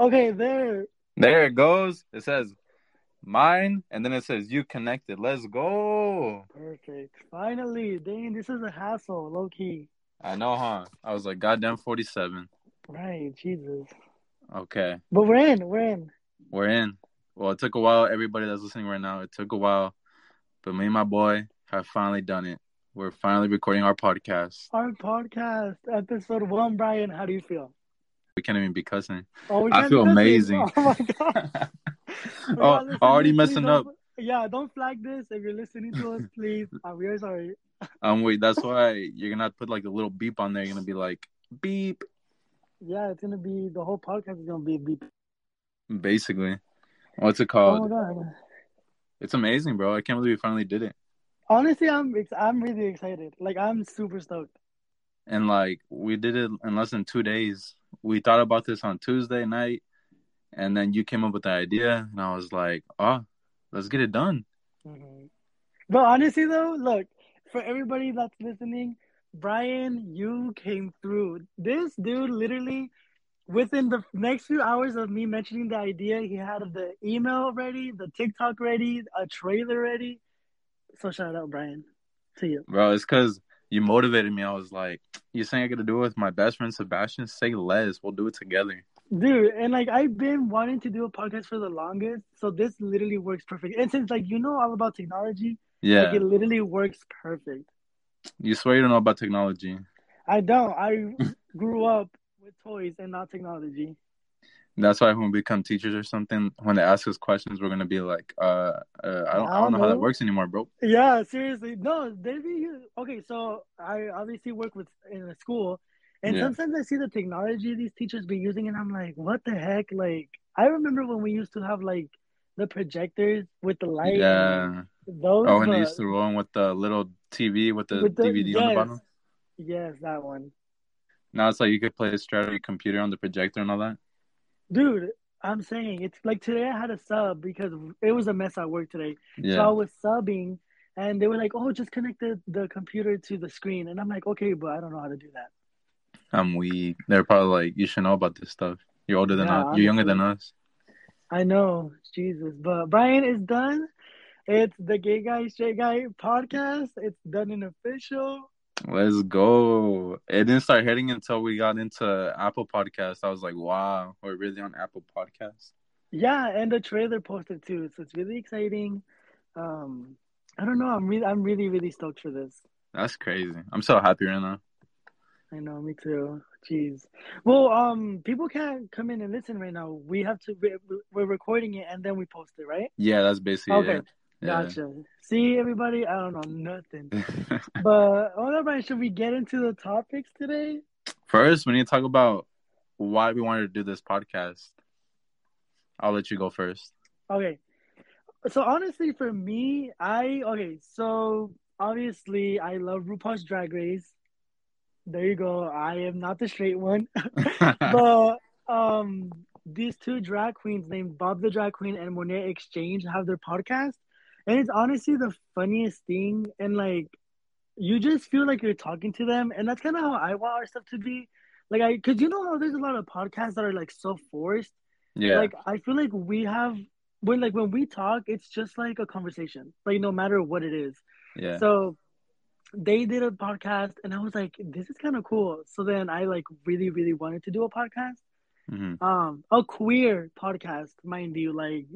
Okay, there. There it goes. It says mine, and then it says you connected. Let's go. Perfect. Finally, dang, this is a hassle, low key. I know, huh? I was like, goddamn, forty-seven. Right, Jesus. Okay, But we're in. We're in. we're in. Well, it took a while. Everybody that's listening right now, it took a while, but me and my boy have finally done it. We're finally recording our podcast. Our podcast, episode one. Brian, how do you feel? We can't even be cussing. Oh, I feel amazing. Oh my god. Oh, already messing up. Yeah, don't flag this. If you're listening to us, please. I'm very sorry. Um, wait, that's why you're gonna put like a little beep on there. You're gonna be like beep, Yeah, it's gonna be the whole podcast is gonna be a beep. basically. What's it Oh called? my god. It's amazing, bro. I can't believe we finally did it. Honestly, I'm I'm really excited. Like I'm super stoked. And like we did it in less than two days. We thought about this on Tuesday night, and then you came up with the idea, and I was like, "Oh, let's get it done." hmm But honestly, though, look for everybody that's listening, Brian, you came through. This dude literally, within the next few hours of me mentioning the idea, he had the email ready, the TikTok ready, a trailer ready. So shout out, Brian, to you. Bro, it's because you motivated me. I was like, "You saying I got to do it with my best friend Sebastian? Say less. We'll do it together." Dude, and like I've been wanting to do a podcast for the longest, so this literally works perfect. And since like you know all about technology, Yeah, like it literally works perfect. you swear you don't know about technology. I don't. I grew up with toys and not technology. That's why when we become teachers or something, when they ask us questions, we're gonna be like, uh, uh I don't, I don't know how that works anymore, bro. Yeah, seriously. No, they be okay. So I obviously work with in a school, and Yeah. sometimes I see the technology these teachers be using, and I'm like, what the heck? Like, I remember when we used to have like the projectors with the light. Yeah. those. Oh, and but- they used to roll with the little TV with the With the- DVD on the bottom. Yes, that one, Now it's like you could play straight on your computer on the projector and all that. Dude. I'm saying it's like today I had a sub because it was a mess at work today. Yeah. So I was subbing, and they were like, "Oh, just connect the, the computer to the screen," and I'm like, "Okay, but I don't know how to do that." I'm weak. They're probably like, you should know about this stuff. You're older than Yeah, us. You're younger than us. I know, Jesus, but Brian is done. It's the Gay Guy Straight Guy podcast. It's done and official. Let's go. It didn't start hitting until we got into Apple Podcast. I was like, wow, we're really on Apple Podcast. Yeah, and the trailer posted too, so it's really exciting. Um, I don't know. I'm really, I'm really, really stoked for this. That's crazy. I'm so happy right now. I know, me too. Jeez. Well, um, people can't come in and listen right now. We have to. We're recording it and then we post it, right? Yeah, that's basically Okay, it. Yeah. gotcha. See, everybody, I don't know nothing. But all right, should we get into the topics today? First, we need to talk about why we wanted to do this podcast. I'll let you go first. Okay. So honestly, for me, I okay. So obviously, I love RuPaul's Drag Race. There you go. I am not the straight one, but um, these two drag queens named Bob the Drag Queen and Monét X Change have their podcast, and it's honestly the funniest thing. And like, you just feel like you're talking to them, and that's kind of how I want our stuff to be. Like, I because you know how there's a lot of podcasts that are like so forced. yeah. Like I feel like we have when like when we talk, it's just like a conversation. Like no matter what it is. yeah. So they did a podcast and I was like, this is kind of cool. So then I like really, really wanted to do a podcast. hmm Um a queer podcast, mind you, like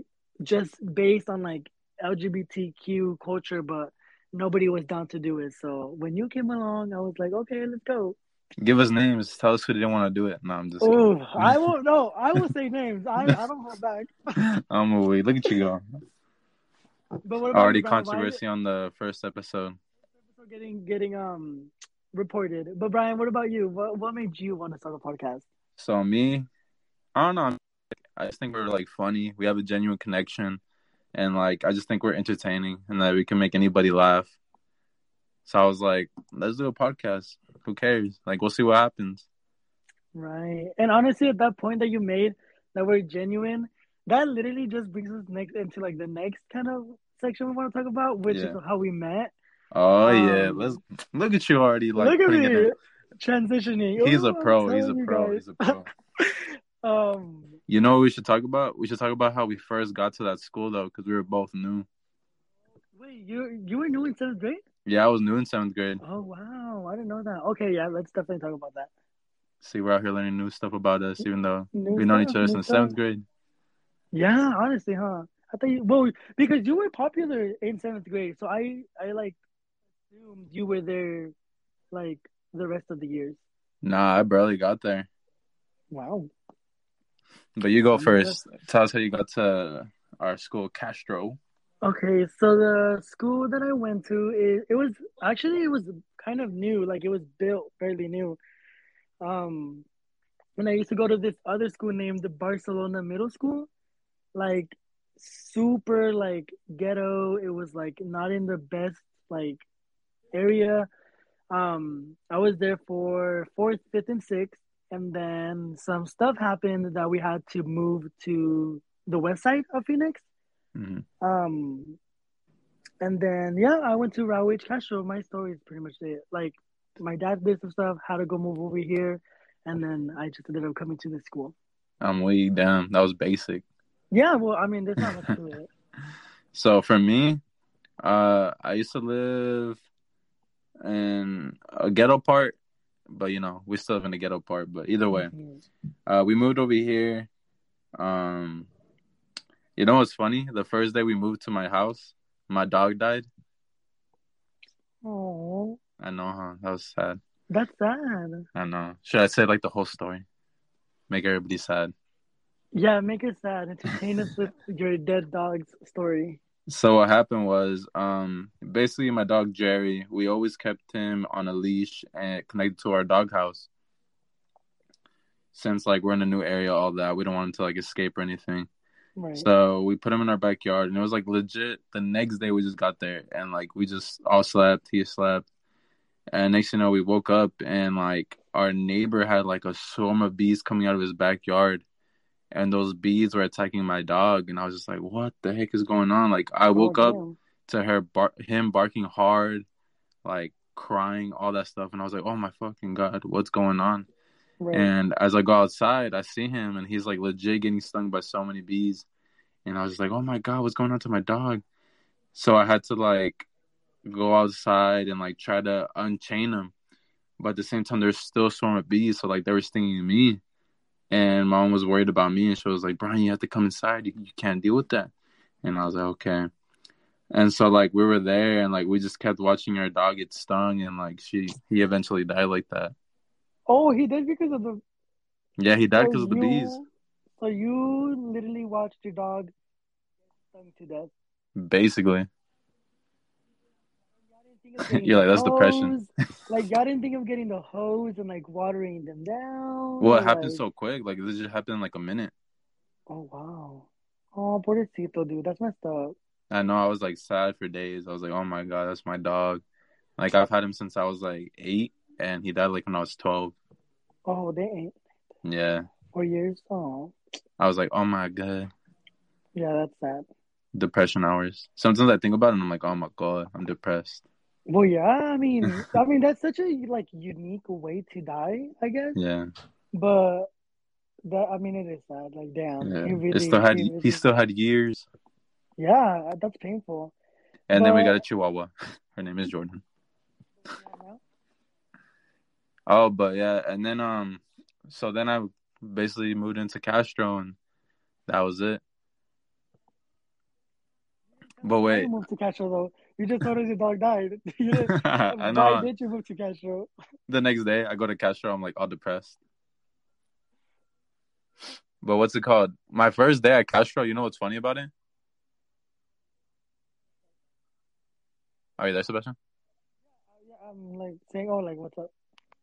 just based on like LGBTQ culture, but nobody was down to do it. So when you came along, I was like, okay, let's go. Give us names. Tell us who didn't want to do it. No, I'm just. Oh, I won't. No, I will say names. I, I don't hold back. I'm away. Look at you go. But what about Already controversy on the first episode. episode getting getting um reported. But Brian, what about you? What what made you want to start a podcast? So me, I don't know. I just think we're like funny. We have a genuine connection, and like I just think we're entertaining, and that we can make anybody laugh. So I was like, let's do a podcast. Who cares? Like we'll see what happens. Right. And honestly, at that point that you made, that we're genuine, that literally just brings us next into like the next kind of section we want to talk about, which Yeah. is how we met. Oh yeah, Um, let's look at you already. Like Look at me transitioning. He's a Ooh, I'm pro. He's a pro. He's a pro. um You know what we should talk about? We should talk about how we first got to that school though, because we were both new. Wait, you you were new in seventh grade? Yeah, I was new in seventh grade. Oh wow, I didn't know that. Okay, yeah, let's definitely talk about that. See, we're out here learning new stuff about us, even though New we've known each other since stuff. seventh grade. Yeah, honestly, huh? I thought you well because you were popular in seventh grade, so I I like assumed you were there like the rest of the years. Nah, I barely got there. Wow. But you go first. Tell us how you got to our school, Castro. Okay, so the school that I went to it, it was actually it was kind of new, like it was built fairly new. Um, and I used to go to this other school named the Barcelona Middle School, like super like ghetto. It was like not in the best like area. Um, I was there for fourth, fifth, and sixth, and then some stuff happened that we had to move to the west side of Phoenix. hmm Um, and then yeah, I went to Raul H. Castro. My story is pretty much it. Like my dad did some stuff, had to go move over here, and then I just ended up coming to this school. I'm way down. that was basic. Yeah, well, I mean, there's not much to it. So for me, uh, I used to live in a ghetto part, but you know, we still live in the ghetto part. But either way, Mhm. uh, we moved over here. Um, you know what's funny? The first day we moved to my house, my dog died. Oh, I know, huh? That was sad. that's sad. I know. Should I say like the whole story? Make everybody sad. Yeah, make it sad. Entertain us with your dead dog's story. So what happened was, um, basically my dog Jerry, we always kept him on a leash and connected to our doghouse. Since like we're in a new area, all that, we don't want him to like escape or anything. Right. So we put him in our backyard, and it was like legit. The next day we just got there, and like we just all slept. He slept, and next you know, we woke up, and like our neighbor had like a swarm of bees coming out of his backyard, and those bees were attacking my dog, and I was just like, "What the heck is going on?" Like I oh, woke oh, up damn. to her bar- him barking hard, like crying, all that stuff, and I was like, "Oh my fucking god, what's going on?" Right. And as I go outside, I see him, and he's like legit getting stung by so many bees. And I was just like, "Oh my god, what's going on to my dog?" So I had to like go outside and like try to unchain him, but at the same time, there's still a swarm of bees, so like they were stinging me. And mom was worried about me, and she was like, "Brian, you have to come inside. You, you can't deal with that." And I was like, "Okay." And so like we were there, and like we just kept watching our dog get stung, and like she he eventually died like that. oh, he did because of the. Yeah, he died so because of the bees. So you literally watched your dog get stung to death. Basically, think of getting You're like, "That's depression." like y'all didn't think of getting the hose and like watering them down. well, it happened so quick. Like this just happened in like a minute. Oh wow. Oh, pobrecito, dude. That's messed up. I know I was like sad for days. I was like, "Oh my god, that's my dog." Like I've had him since I was like eight, and he died like when I was twelve. Oh, they ain't Yeah, four years. Oh, I was like, "Oh my god." yeah, that's sad. Depression hours. Sometimes I think about it and I'm like, "Oh my god, I'm depressed." Well, yeah. I mean, I mean that's such a like unique way to die, I guess. Yeah, But that, I mean, it is sad. Like, damn, yeah. he really, still had he he still had years, yeah, that's painful. and then we got a Chihuahua. Her name is Jordan. Oh, but yeah, and then um, so then I basically moved into Castro, and that was it. But wait, moved to Castro though? You just told us your dog died. you didn't, I Why know. did you move to Castro? The next day, I go to Castro. I'm like all depressed. But what's it called? My first day at Castro. You know what's funny about it? Are you there, Sebastian? Yeah, I'm like saying, oh, like what's up?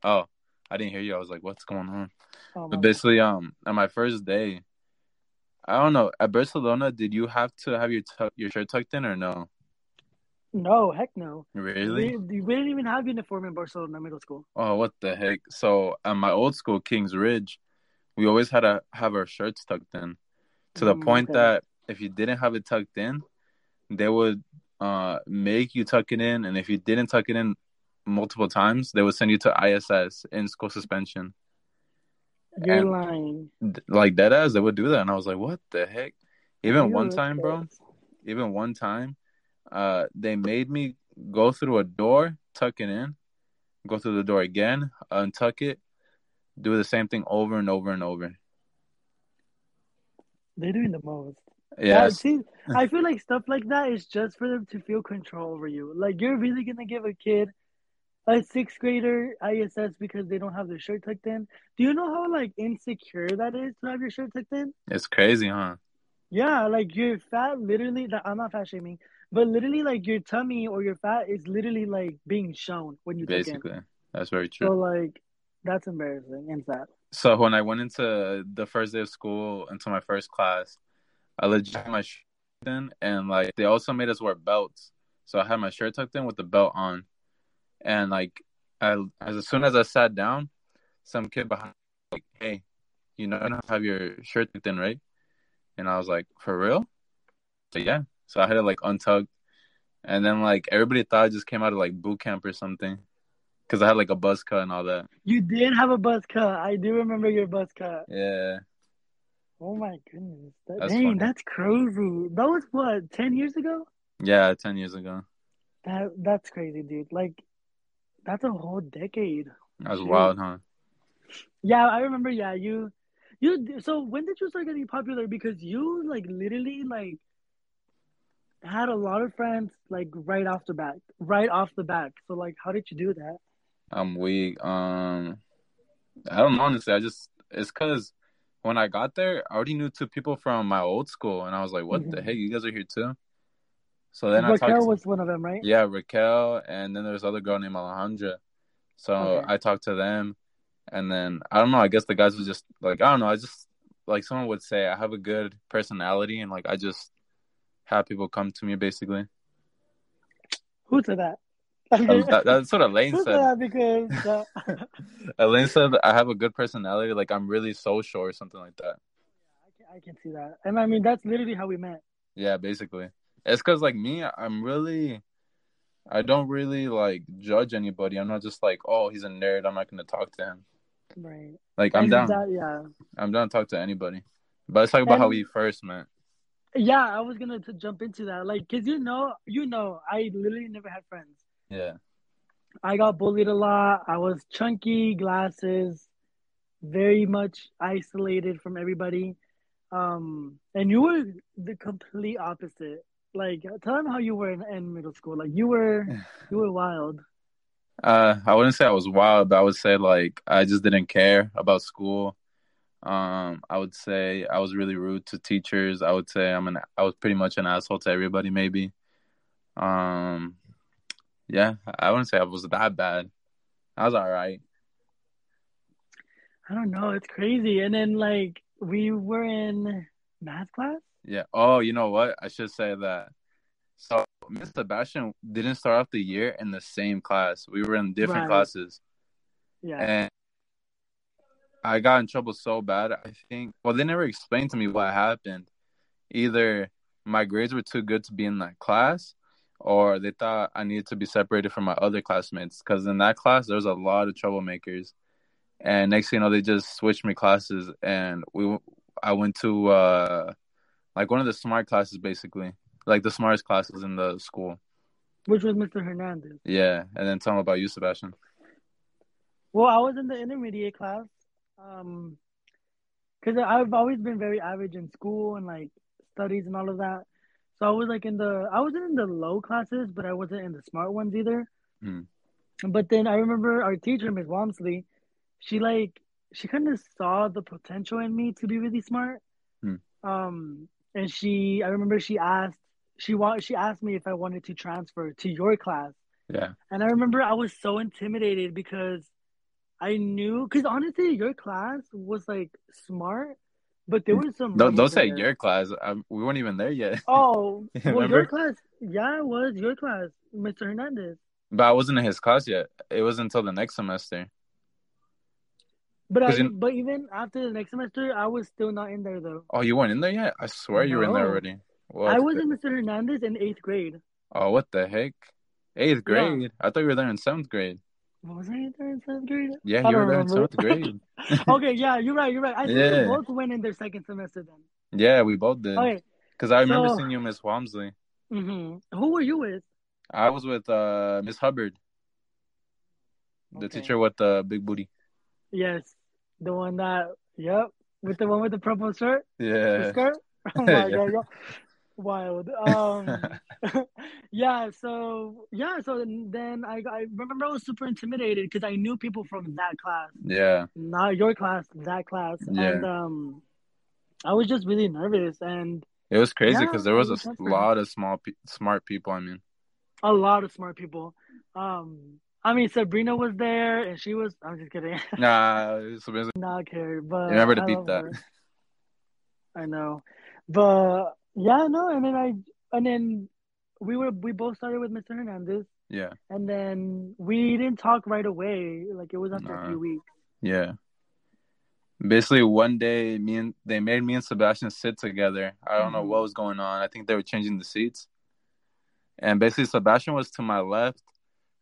Oh, I didn't hear you. I was like, what's going on? Oh, But basically, um, on my first day, I don't know. At Barcelona, did you have to have your tu- your shirt tucked in or no? No, heck no. Really? We, we didn't even have uniform in Barcelona middle school. Oh, what the heck? So at my old school, Kings Ridge, we always had to have our shirts tucked in, to the Mm, point okay. that if you didn't have it tucked in, they would uh make you tuck it in, and if you didn't tuck it in multiple times, they would send you to ISS in school suspension. You're And- lying. like dead ass, they would do that, and I was like, what the heck? Even You one time, bro. Even one time, uh, they made me go through a door, tuck it in, go through the door again, untuck it, do the same thing over and over and over. They're doing the most. Yeah, see, I feel like stuff like that is just for them to feel control over you. Like you're really gonna give a kid a sixth grader ISS because they don't have their shirt tucked in. Do you know how like insecure that is to have your shirt tucked in? it's crazy, huh? Yeah, like your fat literally. I'm not fat shaming, but literally like your tummy or your fat is literally like being shown when you. Basically, that's very true. So like that's embarrassing and sad. So when I went into the first day of school, into my first class, I legit had my shirt in, and like they also made us wear belts. So I had my shirt tucked in with the belt on, and like I, as soon as I sat down, some kid behind me, like, "Hey, you know, you have your shirt tucked in, right?" And I was like, "For real?" So yeah. So I had it like untucked, and then like everybody thought I just came out of like boot camp or something, because I had like a buzz cut and all that. You did have a buzz cut. I do remember your buzz cut. Yeah. Oh my goodness. That, That's dang, funny. that's crazy. That was what, 10 years ago? Yeah, ten years ago. That that's crazy, dude. Like that's a whole decade. That was wild, huh? Yeah, I remember, yeah, you you so when did you start getting popular? Because you like literally like had a lot of friends like right off the bat. Right off the bat. So like how did you do that? I'm weak. Um, I don't know. Honestly, I just it's because when I got there, I already knew two people from my old school, and I was like, "What the Mhm. heck? You guys are here too?" So then I Raquel talked. was one of them, right? yeah, Raquel, and then there's other girl named Alejandra. So Okay. I talked to them, and then I don't know. I guess the guys were just like I don't know. I just like someone would say I have a good personality, and like I just have people come to me basically. Who said that? That was- that- that's what Elaine said said. because uh, Elaine said I have a good personality, like I'm really social or something like that. I can, I can see that. And I mean that's literally how we met. Yeah, basically. It's because like me, I'm really, I don't really like judge anybody. I'm not just like, oh, he's a nerd. I'm not gonna talk to him. Right. Like I'm And down. that- yeah. I'm down to talk to anybody. But let's talk about how we first met. Yeah, I was gonna to jump into that, like, cause you know, you know, I literally never had friends. Yeah. I got bullied a lot. I was chunky, glasses, very much isolated from everybody. Um, and you were the complete opposite. Like, tell them how you were in, in middle school. Like, you were, you were wild. Uh, I wouldn't say I was wild, but I would say like I just didn't care about school. Um, I would say I was really rude to teachers. I would say I'm an I was pretty much an asshole to everybody, maybe. Um, yeah, I wouldn't say I was that bad. I was all right. I don't know. It's crazy. And then like we were in math class. Yeah. Oh, you know what? I should say that. So Miss Sebastian didn't start off the year in the same class. We were in different Right. classes. Yeah. and I got in trouble so bad. I think. Well, they never explained to me what happened. Either my grades were too good to be in that class, or they thought I needed to be separated from my other classmates. Because in that class, there was a lot of troublemakers. And next thing you know, they just switched me classes, and we. I went to uh, like one of the smart classes, basically, like the smartest classes in the school. Which was Mr. Hernandez. Yeah, and then tell them about you, Sebastian. Well, I was in the intermediate class. Um, because I've always been very average in school and like studies and all of that. So I was like in the I wasn't in the low classes, but I wasn't in the smart ones either. Hmm. But then I remember our teacher, Miss Walmsley, she like she kind of saw the potential in me to be really smart. Hmm. Um, and she I remember she asked she wa- she asked me if I wanted to transfer to your class. Yeah. And I remember I was so intimidated because I knew, because honestly, your class was like smart, but there mm. was some. Don't don't say there. your class. I, we weren't even there yet. Oh, well, your class. Yeah, it was your class, Mr. Hernandez. But I wasn't in his class yet. It was until the next semester. But I, in- but even after the next semester, I was still not in there though. Oh, you weren't in there yet? I swear you were in there already. What I was the- in Mr. Hernandez in eighth grade. Oh, what the heck? Eighth grade? I thought you were there in seventh grade. Was I there in seventh grade? Yeah, you were there in seventh grade. okay, yeah, you're right. You're right. I think Yeah. we both went in their second semester then. yeah, we both did. Okay. Because I remember So- seeing you, Miss Walmsley. hmm Who were you with? I was with uh Miss Hubbard, the Okay. teacher with the big booty. Yes, the one that. Yep, with the one with the purple shirt, the Yeah. skirt. Oh my Yeah. god, wild. Um, yeah. So yeah. So then I I remember I was super intimidated because I knew people from that class, Yeah. not your class, that class, Yeah. and um, I was just really nervous and It was crazy Yeah, because there was a different. lot of small, pe- smart people. I mean, a lot of smart people. Um, I mean Sabrina was there and she was. I'm just kidding. nah, it's amazing. not care, but Remember to I beep that. her. I know, but yeah, no, and then I and then we were we both started with Mr. Hernandez, Yeah, and then we didn't talk right away. Like it was after a few weeks. yeah. Basically, one day, me and they made me and Sebastian sit together. I don't know Mhm. what was going on. I think they were changing the seats, and basically, Sebastian was to my left.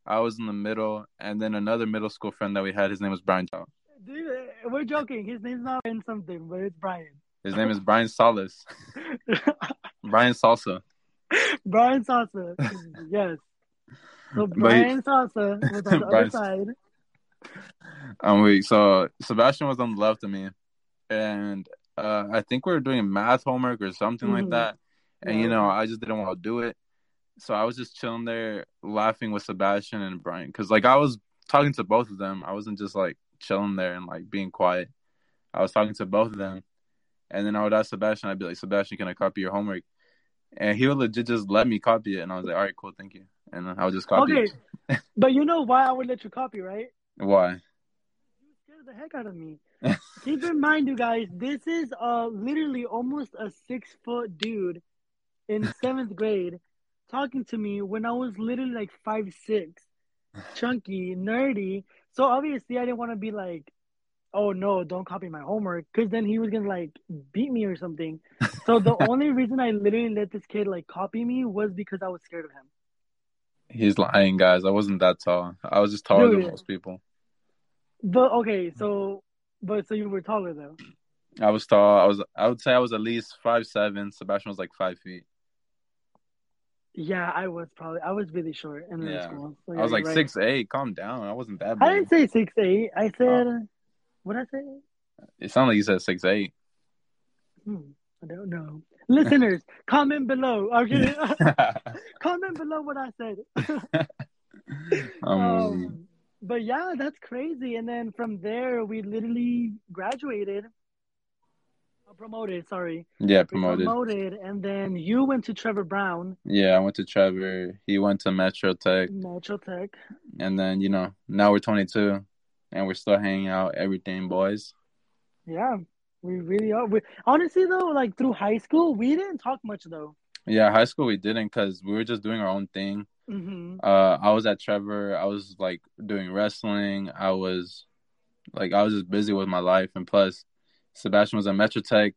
I was in the middle, and then another middle school friend that we had, his name was Brian. Dude, we're joking. His name's not in something, but it's Brian. His name is Brian Salas. Brian Salsa. Brian Salsa. yes. So But he- Brian Salsa was on the other Brian- side. Um, we so Sebastian was on the left of me, and uh, I think we were doing math homework or something like Mhm. that. And Yeah. you know, I just didn't want to do it, so I was just chilling there, laughing with Sebastian and Brian, because like I was talking to both of them. I wasn't just like chilling there and like being quiet. I was talking to both of them, and then I would ask Sebastian. I'd be like, Sebastian, can I copy your homework? And he would legit just let me copy it, and I was like, all right, cool, thank you. And I would just copy Okay. it. But you know why I would let you copy, right? Why? You scared the heck out of me. Keep in mind, you guys, this is uh literally almost a six foot dude in seventh grade talking to me when I was literally like five six, chunky, nerdy. So obviously, I didn't want to be like, "Oh no, don't copy my homework," because then he was gonna like beat me or something. So the only reason I literally let this kid like copy me was because I was scared of him. He's lying, guys. I wasn't that tall. I was just taller than most people. But okay, so but so you were taller though. I was tall. I was. I would say I was at least five seven. Sebastian was like five feet. Yeah, I was probably I was really short in middle Yeah. school. So I was like right. six eight. Calm down. I wasn't that Big. I didn't say six eight. I said oh. What I say? It sounded like you said six eight. Hmm, I don't know. Listeners, comment below. I'm kidding. comment below what I said. um, um, but yeah, that's crazy. And then from there, we literally graduated. Uh, Promoted, sorry. yeah, We promoted. promoted, and then you went to Trevor Browne, Yeah, I went to Trevor. He went to Metro Tech, Metro Tech. and then you know now we're twenty two, and we're still hanging out. Everything, boys. Yeah, we really are. We, honestly, though, like through high school, we didn't talk much though. Yeah, high school we didn't because we were just doing our own thing. hmm uh I was at Trevor. I was like doing wrestling. I was like I was just busy with my life and plus Sebastian was at Metro Tech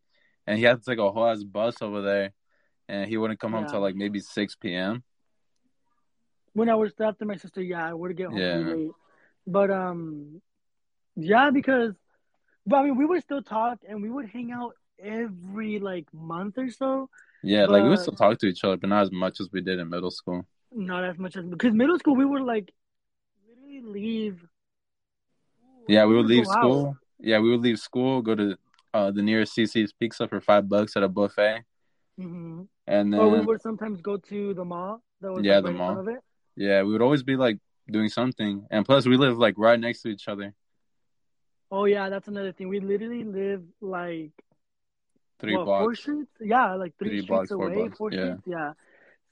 and he had to take a whole ass bus over there and he wouldn't come home Yeah. till like maybe six PM. When I was after my sister, yeah, I would get home Yeah. late. But um, yeah, because but I mean, we would still talk and we would hang out every like month or so. Yeah, like we would still talk to each other, but not as much as we did in middle school. Not as much as because middle school we would like literally leave. Yeah, we would leave go out. school. Yeah, we would leave school, go to uh the nearest CC's Pizza for five bucks at a buffet. hmm And then Or we would sometimes go to the mall. That was Yeah, like, the right mall. yeah, we would always be like doing something. And plus we live like right next to each other. Oh yeah, that's another thing. We literally live like Three what, four blocks. streets? Yeah, like three, Three streets blocks, four away, blocks, four yeah. streets. Yeah.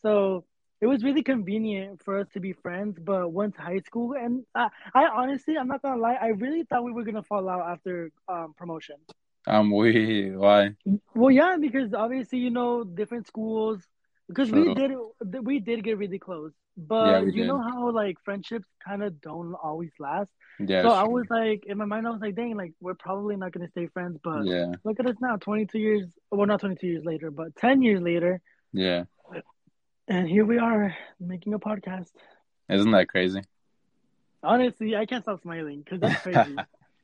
So it was really convenient for us to be friends. But once high school, and I, I honestly, I'm not gonna lie, I really thought we were gonna fall out after um, promotion. Um, we why? Well, yeah, because obviously you know different schools. Because we did, we did get really close. But Yeah, you did. know how like friendships kind of don't always last. Yeah, so I was like, in my mind, I was like, dang, like we're probably not gonna stay friends. But yeah, look at us now, 22 years. Well, not 22 years later, but 10 years later, yeah. and here we are making a podcast. Isn't that crazy? Honestly, I can't stop smiling because that's crazy.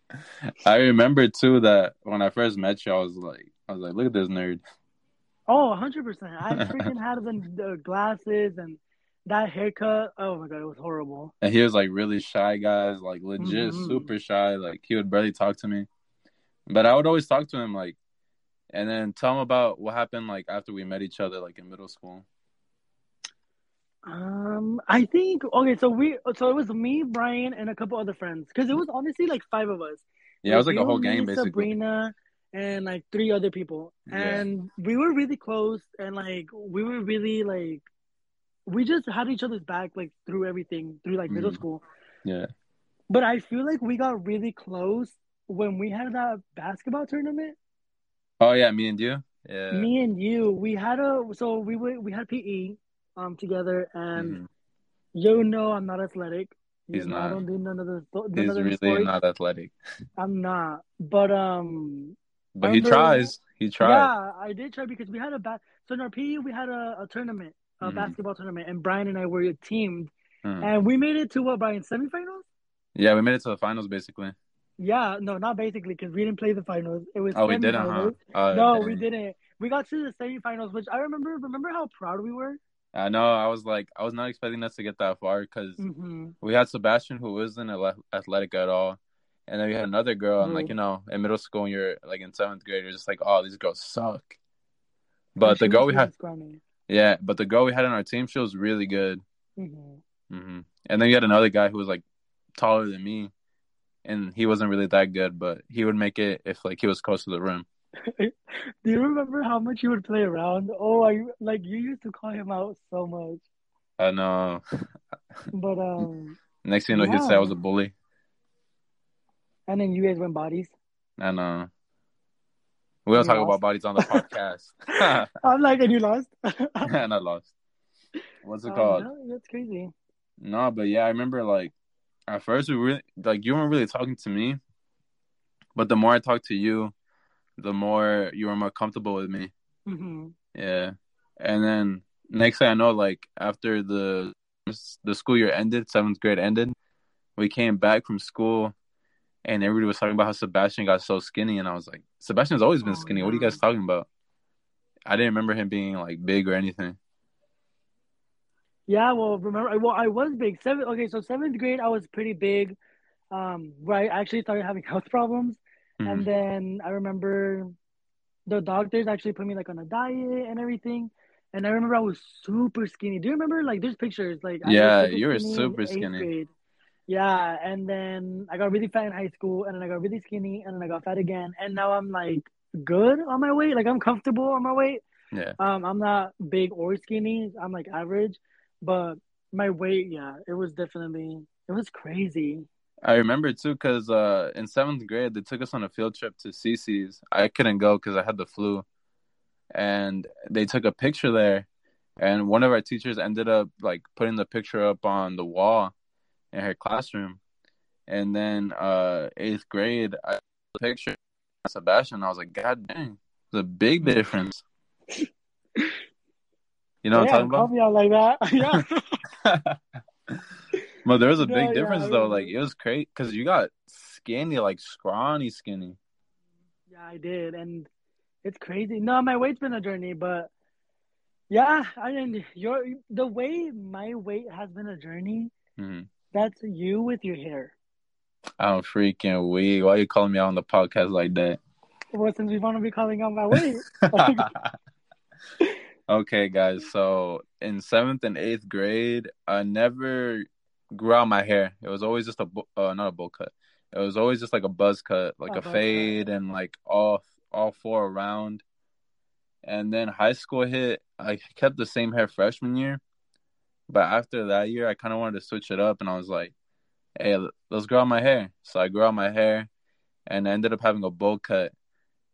I remember too that when I first met you, I was like, I was like, look at this nerd. Oh, 100 percent. I freaking had the, the glasses and that haircut. Oh my god, it was horrible. And he was like really shy, guys, like legit Mhm. super shy. Like he would barely talk to me, but I would always talk to him, like, and then tell him about what happened, like after we met each other, like in middle school. Um, I think okay. So we, so it was me, Brian, and a couple other friends because it was honestly like five of us. Yeah, it was like a whole me, game basically. Sabrina, and like three other people, Yeah. and we were really close, and like we were really like, we just had each other's back like through everything through like middle Mhm. school. Yeah, But I feel like we got really close when we had that basketball tournament. Oh yeah, me and you. Yeah. Me and you, we had a so we were we had PE um together, and Mhm. you know I'm not athletic. You He's know, I not. don't do none of the none He's of the really sports. not athletic, I'm not, but um. But he tries. He tries. Yeah, I did try because we had a ba- so in our PE we had a, a tournament, a Mhm. basketball tournament, and Brian and I were teamed, Mhm. and we made it to what Brian semifinals. Yeah, we made it to the finals basically. Yeah, no, not basically because we didn't play the finals. It was Oh, we didn't, huh? Oh, no, we didn't. We got to the semifinals, which I remember. Remember how proud we were. I know. I was like, I was not expecting us to get that far because hmm we had Sebastian who wasn't athletic at all, and then we had another girl, and like you know, in middle school, when you're like in seventh grade, you're just like, oh, these girls suck. But the girl we had, yeah, but the girl we had on our team, she was really good. hmm hmm And then you had another guy who was like taller than me, and he wasn't really that good, but he would make it if like he was close to the rim. Do you remember how much you would play around? Oh, I like you used to call him out so much. I know. But um, Next thing you know, he'd say I was a bully. And then you guys went bodies. I know. We don't talk lost? about bodies on the podcast. I'm like, and you lost. and I lost. What's it Um, called? no, that's crazy. No, but yeah, I remember like at first we really like you weren't really talking to me, but the more I talked to you, the more you were more comfortable with me. hmm Yeah, and then next thing I know, like after the the school year ended, seventh grade ended, we came back from school, and everybody was talking about how Sebastian got so skinny, and I was like, Sebastian's always been Oh, skinny. What are you guys talking about? I didn't remember him being like big or anything. Yeah, well, remember, well, I was big. Seven. Okay, so seventh grade, I was pretty big. Um, where I actually started having health problems, Mhm. and then I remember the doctors actually put me like on a diet and everything. And I remember I was super skinny. Do you remember like there's pictures like I Yeah, you were super skinny. Yeah, and then I got really fat in high school, and then I got really skinny, and then I got fat again, and now I'm like good on my weight. Like I'm comfortable on my weight. Yeah. Um, I'm not big or skinny. I'm like average, but my weight, yeah, it was definitely it was crazy. I remember too because uh, in seventh grade they took us on a field trip to CC's. I couldn't go because I had the flu, and they took a picture there, and one of our teachers ended up like putting the picture up on the wall in her classroom, and then uh, eighth grade I took the picture of Sebastian. I was like, God dang, it's a big difference. You know what I'm talking me out like that. yeah. about? But there was a big yeah, difference I though. Like it was crazy because you got skinny, like scrawny skinny. Yeah, I did, and it's crazy. No, my weight's been a journey, but yeah, I mean, your the way my weight has been a journey. hmm That's you with your hair. I'm freaking weak. Why you calling me out on the podcast like that? Well, since we want to be calling out my weight, okay, guys. So in seventh and eighth grade, I never grew out my hair. It was always just a uh, not a bowl cut. It was always just like a buzz cut, like A fade, and like all all four around. And then high school hit. I kept the same hair freshman year, but after that year, I kind of wanted to switch it up, and I was like, "Hey, let's grow out my hair." So I grew out my hair, and I ended up having a bowl cut.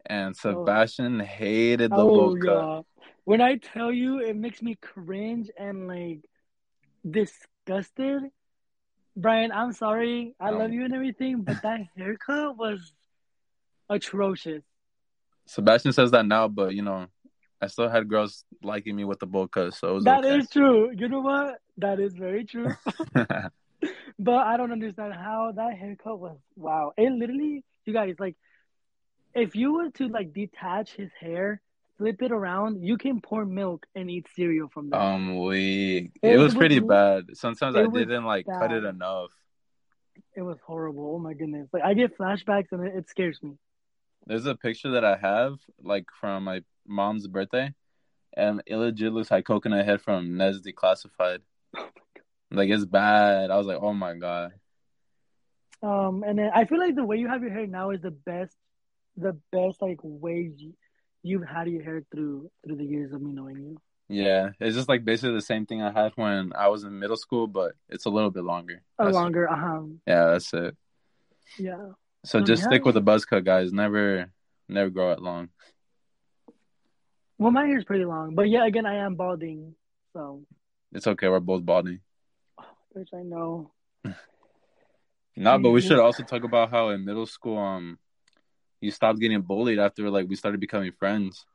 And oh. Sebastian hated the oh bowl cut. When I tell you, it makes me cringe and like disgusted. Brian, I'm sorry. I No. love you and everything, but that haircut was atrocious. Sebastian says that now, but you know, I still had girls liking me with the bowl cut, so it was That okay. is true. You know what? That is very true. but I don't understand how that haircut was. Wow, it literally, you guys, like, if you were to like detach his hair, flip it around, you can pour milk and eat cereal from that. Um, we It it was was- pretty bad. Sometimes I it didn't like cut it enough. it was horrible. Oh my goodness! Like I get flashbacks and it, it scares me. There's a picture that I have like from my mom's birthday, and it legit looks like coconut head from Ned's Declassified. Like it's bad. I was like, oh my god. Um, and then I feel like the way you have your hair now is the best, the best like way you, you've had your hair through through the years of me knowing you. Yeah, it's just like basically the same thing I had when I was in middle school, but it's a little bit longer. A That's- longer, um, Yeah, that's it. yeah. So Um, just stick with the buzz cut, guys. Never, never grow it long. Well, my hair's pretty long, but yeah, again, I am balding, so It's okay. We're both balding. which I know. No, but we should also talk about how in middle school, um, you stopped getting bullied after like we started becoming friends.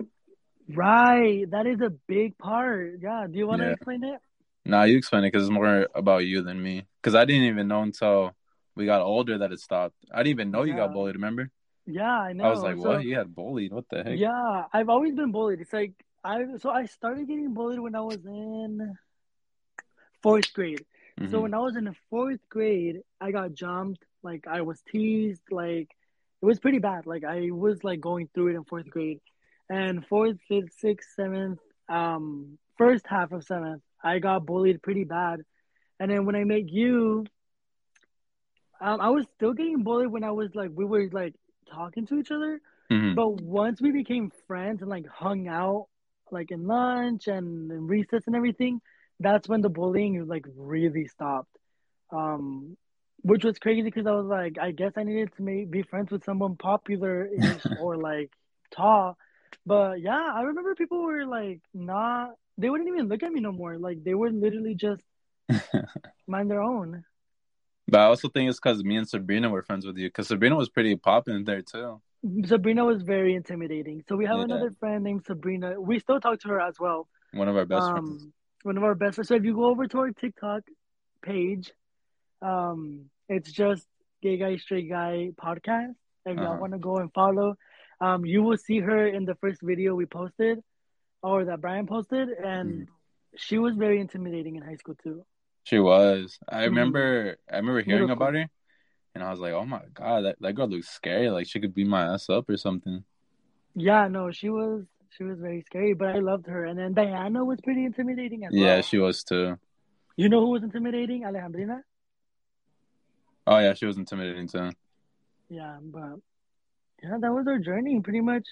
Right, that is a big part. Yeah, do you want to Yeah. explain it? Nah, you explain it because it's more about you than me. Because I didn't even know until we got older that it stopped. I didn't even know you got bullied. Remember? Yeah, I know. I was like, So- what? You had bullied? What the heck? Yeah, I've always been bullied. It's like I so I started getting bullied when I was in fourth grade. So Mhm. when I was in the fourth grade, I got jumped. Like I was teased. Like it was pretty bad. Like I was like going through it in fourth grade, and fourth, fifth, sixth, seventh, um, first half of seventh, I got bullied pretty bad. And then when I met you, um, I was still getting bullied when I was like we were like talking to each other. Mhm. But once we became friends and like hung out, like in lunch and in recess and everything, that's when the bullying like really stopped. Um, which was crazy because I was like, I guess I needed to make, be friends with someone popular or like tall. But yeah, I remember people were like not, they wouldn't even look at me no more. Like they would literally just mind their own. But I also think it's because me and Sabrina were friends with you. Because Sabrina was pretty popping there too. Sabrina was very intimidating. So we have Yeah. another friend named Sabrina. We still talk to her as well. One of our best friends. um, one of our best friends. So if you go over to our TikTok page, um, it's just Gay Guy Straight Guy podcast. If y'all Uh-huh. want to go and follow, um, you will see her in the first video we posted, or that Brian posted, and Mm-hmm. she was very intimidating in high school too. She was. I Mhm. remember. I remember hearing Middle about her, and I was like, "Oh my god, that, that girl looks scary. Like she could beat my ass up or something." Yeah, no, she was she was very scary, but I loved her. And then Diana was pretty intimidating as Yeah, well. she was too. You know who was intimidating? Alejandrina. Oh yeah, she was intimidating too. Yeah, but yeah, that was our journey pretty much.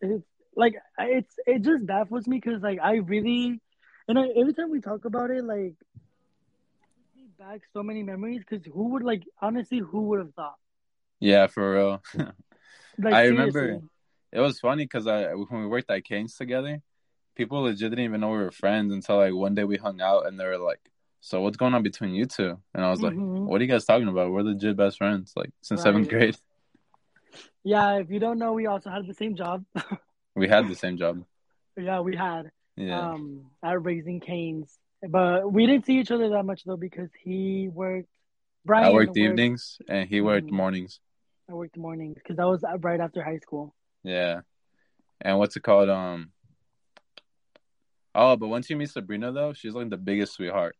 It's like it's it just baffles me because like I really, and I, every time we talk about it, like back so many memories. Because who would like honestly, who would have thought? Yeah, for real. Like I remember- seriously. it was funny because I when we worked at Cane's together, people legit didn't even know we were friends until like one day we hung out and they were like, "So what's going on between you two? And I was like, Mhm. "What are you guys talking about? We're legit best friends, like since seventh grade. Yeah, if you don't know, we also had the same job. We had the same job." yeah, we had Yeah, um at Raising Cane's, but we didn't see each other that much though because he worked. Brian I worked evenings and he worked Mhm. mornings. I worked mornings because that was right after high school. Yeah. And what's it called? Um Oh, but once you meet Sabrina though, she's like the biggest sweetheart.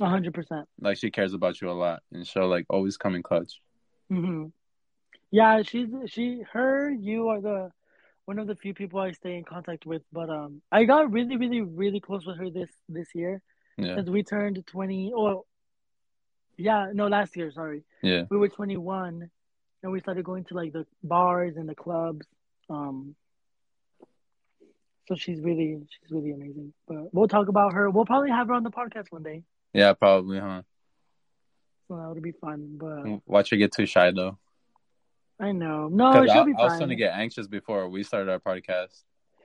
A hundred percent. Like she cares about you a lot and she'll like always come in clutch. hmm Yeah, she's she her you are the one of the few people I stay in contact with. But um, I got really, really, really close with her this this year Yeah. because we turned twenty. Oh, yeah, no, last year. Sorry, Yeah. we were twenty one, and we started going to like the bars and the clubs. Um, so she's really she's really amazing. But we'll talk about her. We'll probably have her on the podcast one day. Yeah, probably, huh? So that would be fun. But Watch her get too shy though. I know, no, Because she'll I, be I was fine. starting to get anxious before we started our podcast.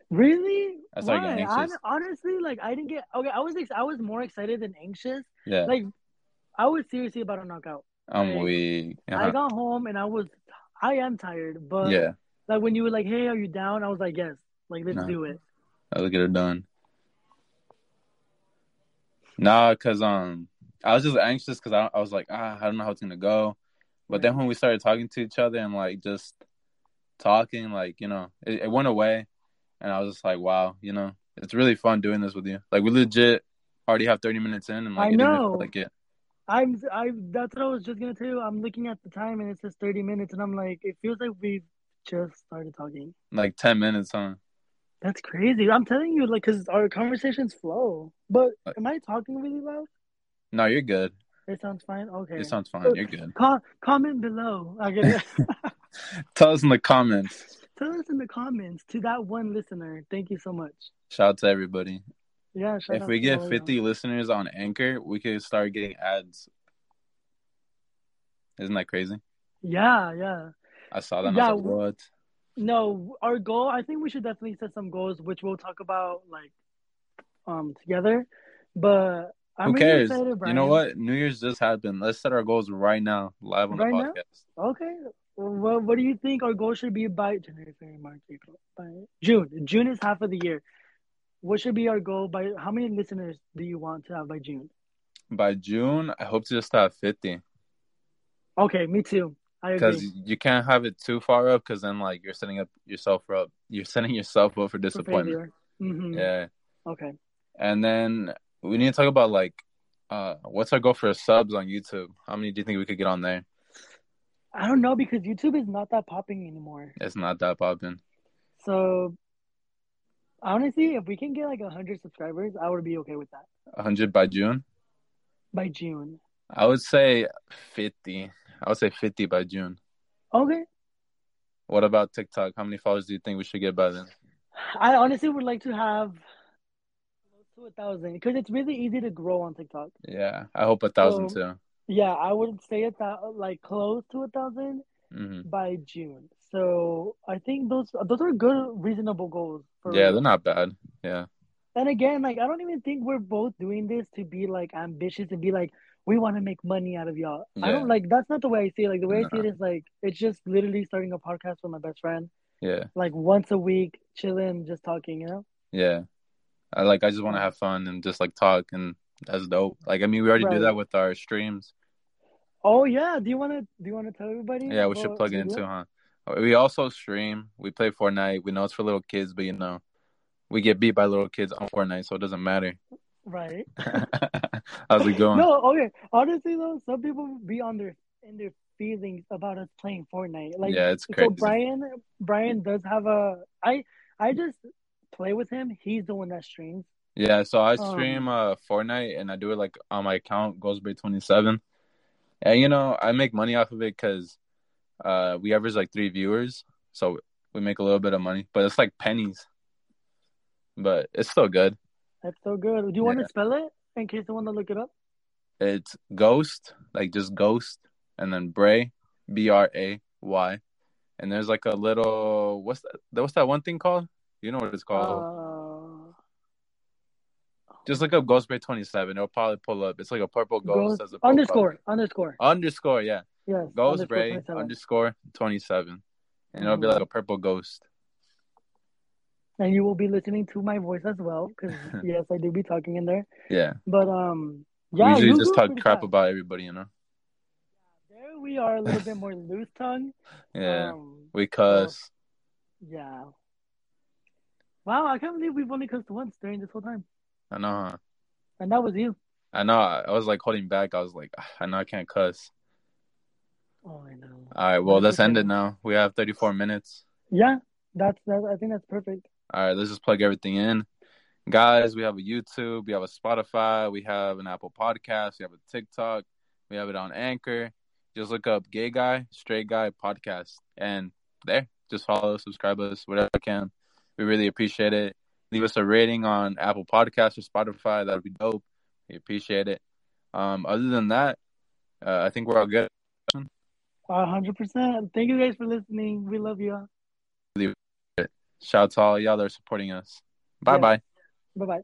Really? I started getting Why? anxious. Hon- honestly, like I didn't get okay. I was ex- I was more excited than anxious. Yeah. Like I was seriously about to knock out. I'm like, weak. I Uh-huh. got home and I was I am tired, but Yeah. like when you were like, "Hey, are you down?" I was like, "Yes." Like let's No. do it. Let's get it done. Nah, cause um, I was just anxious because I, I was like, ah, I don't know how it's gonna go. But then when we started talking to each other and like just talking, like you know, it, it went away, and I was just like, wow, you know, it's really fun doing this with you. Like we legit already have thirty minutes in, and like I know. like it. I'm I that's what I was just gonna tell you. I'm looking at the time and it says 30 minutes, and I'm like, it feels like we've just started talking. Like ten minutes, huh? That's crazy. I'm telling you, like, cause our conversations flow. But am I talking really loud? No, you're good. It sounds fine. Okay. It sounds fine. You're good. Com- comment below. I get it. Tell us in the comments. Tell us in the comments to that one listener. Thank you so much. Shout out to everybody. Yeah. Shout if we get all 50 listeners on Anchor, we could start getting ads. Isn't that crazy? Yeah, yeah. I saw that. Yeah, like, what? No, our goal. I think we should definitely set some goals, which we'll talk about like um together. But I'm Who really cares? excited, You know what? New Year's just happened. Let's set our goals right now, live on Right the now? podcast. Okay. Well, what do you think our goal should be by January, February, March, April, by June? June is half of the year. What should be our goal by? How many listeners do you want to have by June? By June, I hope to just have 50 Okay, me too. I because you can't have it too far up because then like you're setting up yourself up. You're setting yourself up for For disappointment. Mm-hmm. Yeah, Okay. and then we need to talk about like, uh, what's our goal for subs on YouTube? How many do you think we could get on there? I don't know because YouTube is not that popping anymore. It's not that popping. So honestly, if we can get like hundred subscribers, I would be okay with that 100 by June. by June. I would say 50. I would say 50 by June. Okay. What about TikTok? How many followers do you think we should get by then? I honestly would like to have to a thousand because it's really easy to grow on TikTok. Yeah, I hope a thousand So- too. Yeah, I would say it that like close to a thousand hmm by June. So I think those those are good, reasonable goals. For Yeah, they're not bad. Yeah, And again, like I don't even think we're both doing this to be like ambitious and be like we want to make money out of y'all. I don't like that's not the way I see it. Like the way I see it is like it's just literally starting a podcast with my best friend, yeah, like once a week, chilling, just talking. You know? yeah. I like. I just want to have fun and just like talk, and that's dope. Like, I mean, we already Right. do that with our streams. Oh yeah. Do you want to do you want to tell everybody? Yeah, we should plug it the in too, huh? Oh, we also stream. We play Fortnite. We know it's for little kids, but you know, we get beat by little kids on Fortnite, so it doesn't matter. Right. How's it going? No, okay. Honestly though, some people be on their in their feelings about us playing Fortnite. Like yeah, it's crazy. so. Brian Brian does have a I I just play with him. He's the one that streams. Yeah, so I Um, stream uh Fortnite and I do it like on my account Ghostbray27. And you know, I make money off of it cuz uh we average like 3 viewers, so we make a little bit of money, but it's like pennies. But it's still good. That's so good. Do you want to spell it in case they want to look it up? It's Ghost, like just Ghost and then Bray, B R A Y. And there's like a little what's that what's that one thing called? You know what it's called? Uh, just look up Ghostbray27. It'll probably pull up. It's like a purple ghost, Ghost as a underscore underscore. Underscore, yeah. Yes. Ghost underscore 27. underscore 27. And it'll be Mhm. like a purple ghost. And you will be listening to my voice as well because yes, I do be talking in there. Yeah. But um, we yeah, usually you just talk crap fast. about everybody, you know? There we are a little bit more loose tongue. Yeah. Um, we cuss. yeah. Wow, I can't believe we've only cussed once during this whole time, I know, huh? and that was you. I know. I was like holding back. I was like, "Ah, I know I can't cuss. Oh, I know. All right, well, let's end it now. We have 34 minutes. Yeah, that's that. I think that's perfect. All right, let's just plug everything in. Guys, we have a YouTube, we have a Spotify, we have an Apple Podcast, we have a TikTok, we have it on Anchor. Just look up Gay Guy, Straight Guy Podcast. And there, just follow, subscribe us, whatever you can. We really appreciate it. Leave us a rating on Apple Podcasts or Spotify. That would be dope. We appreciate it. Um, other than that, uh, I think we're all good. Hundred percent. Thank you guys for listening. We love you. All. Shout out to all y'all that are supporting us. Bye Yeah. bye. Bye bye.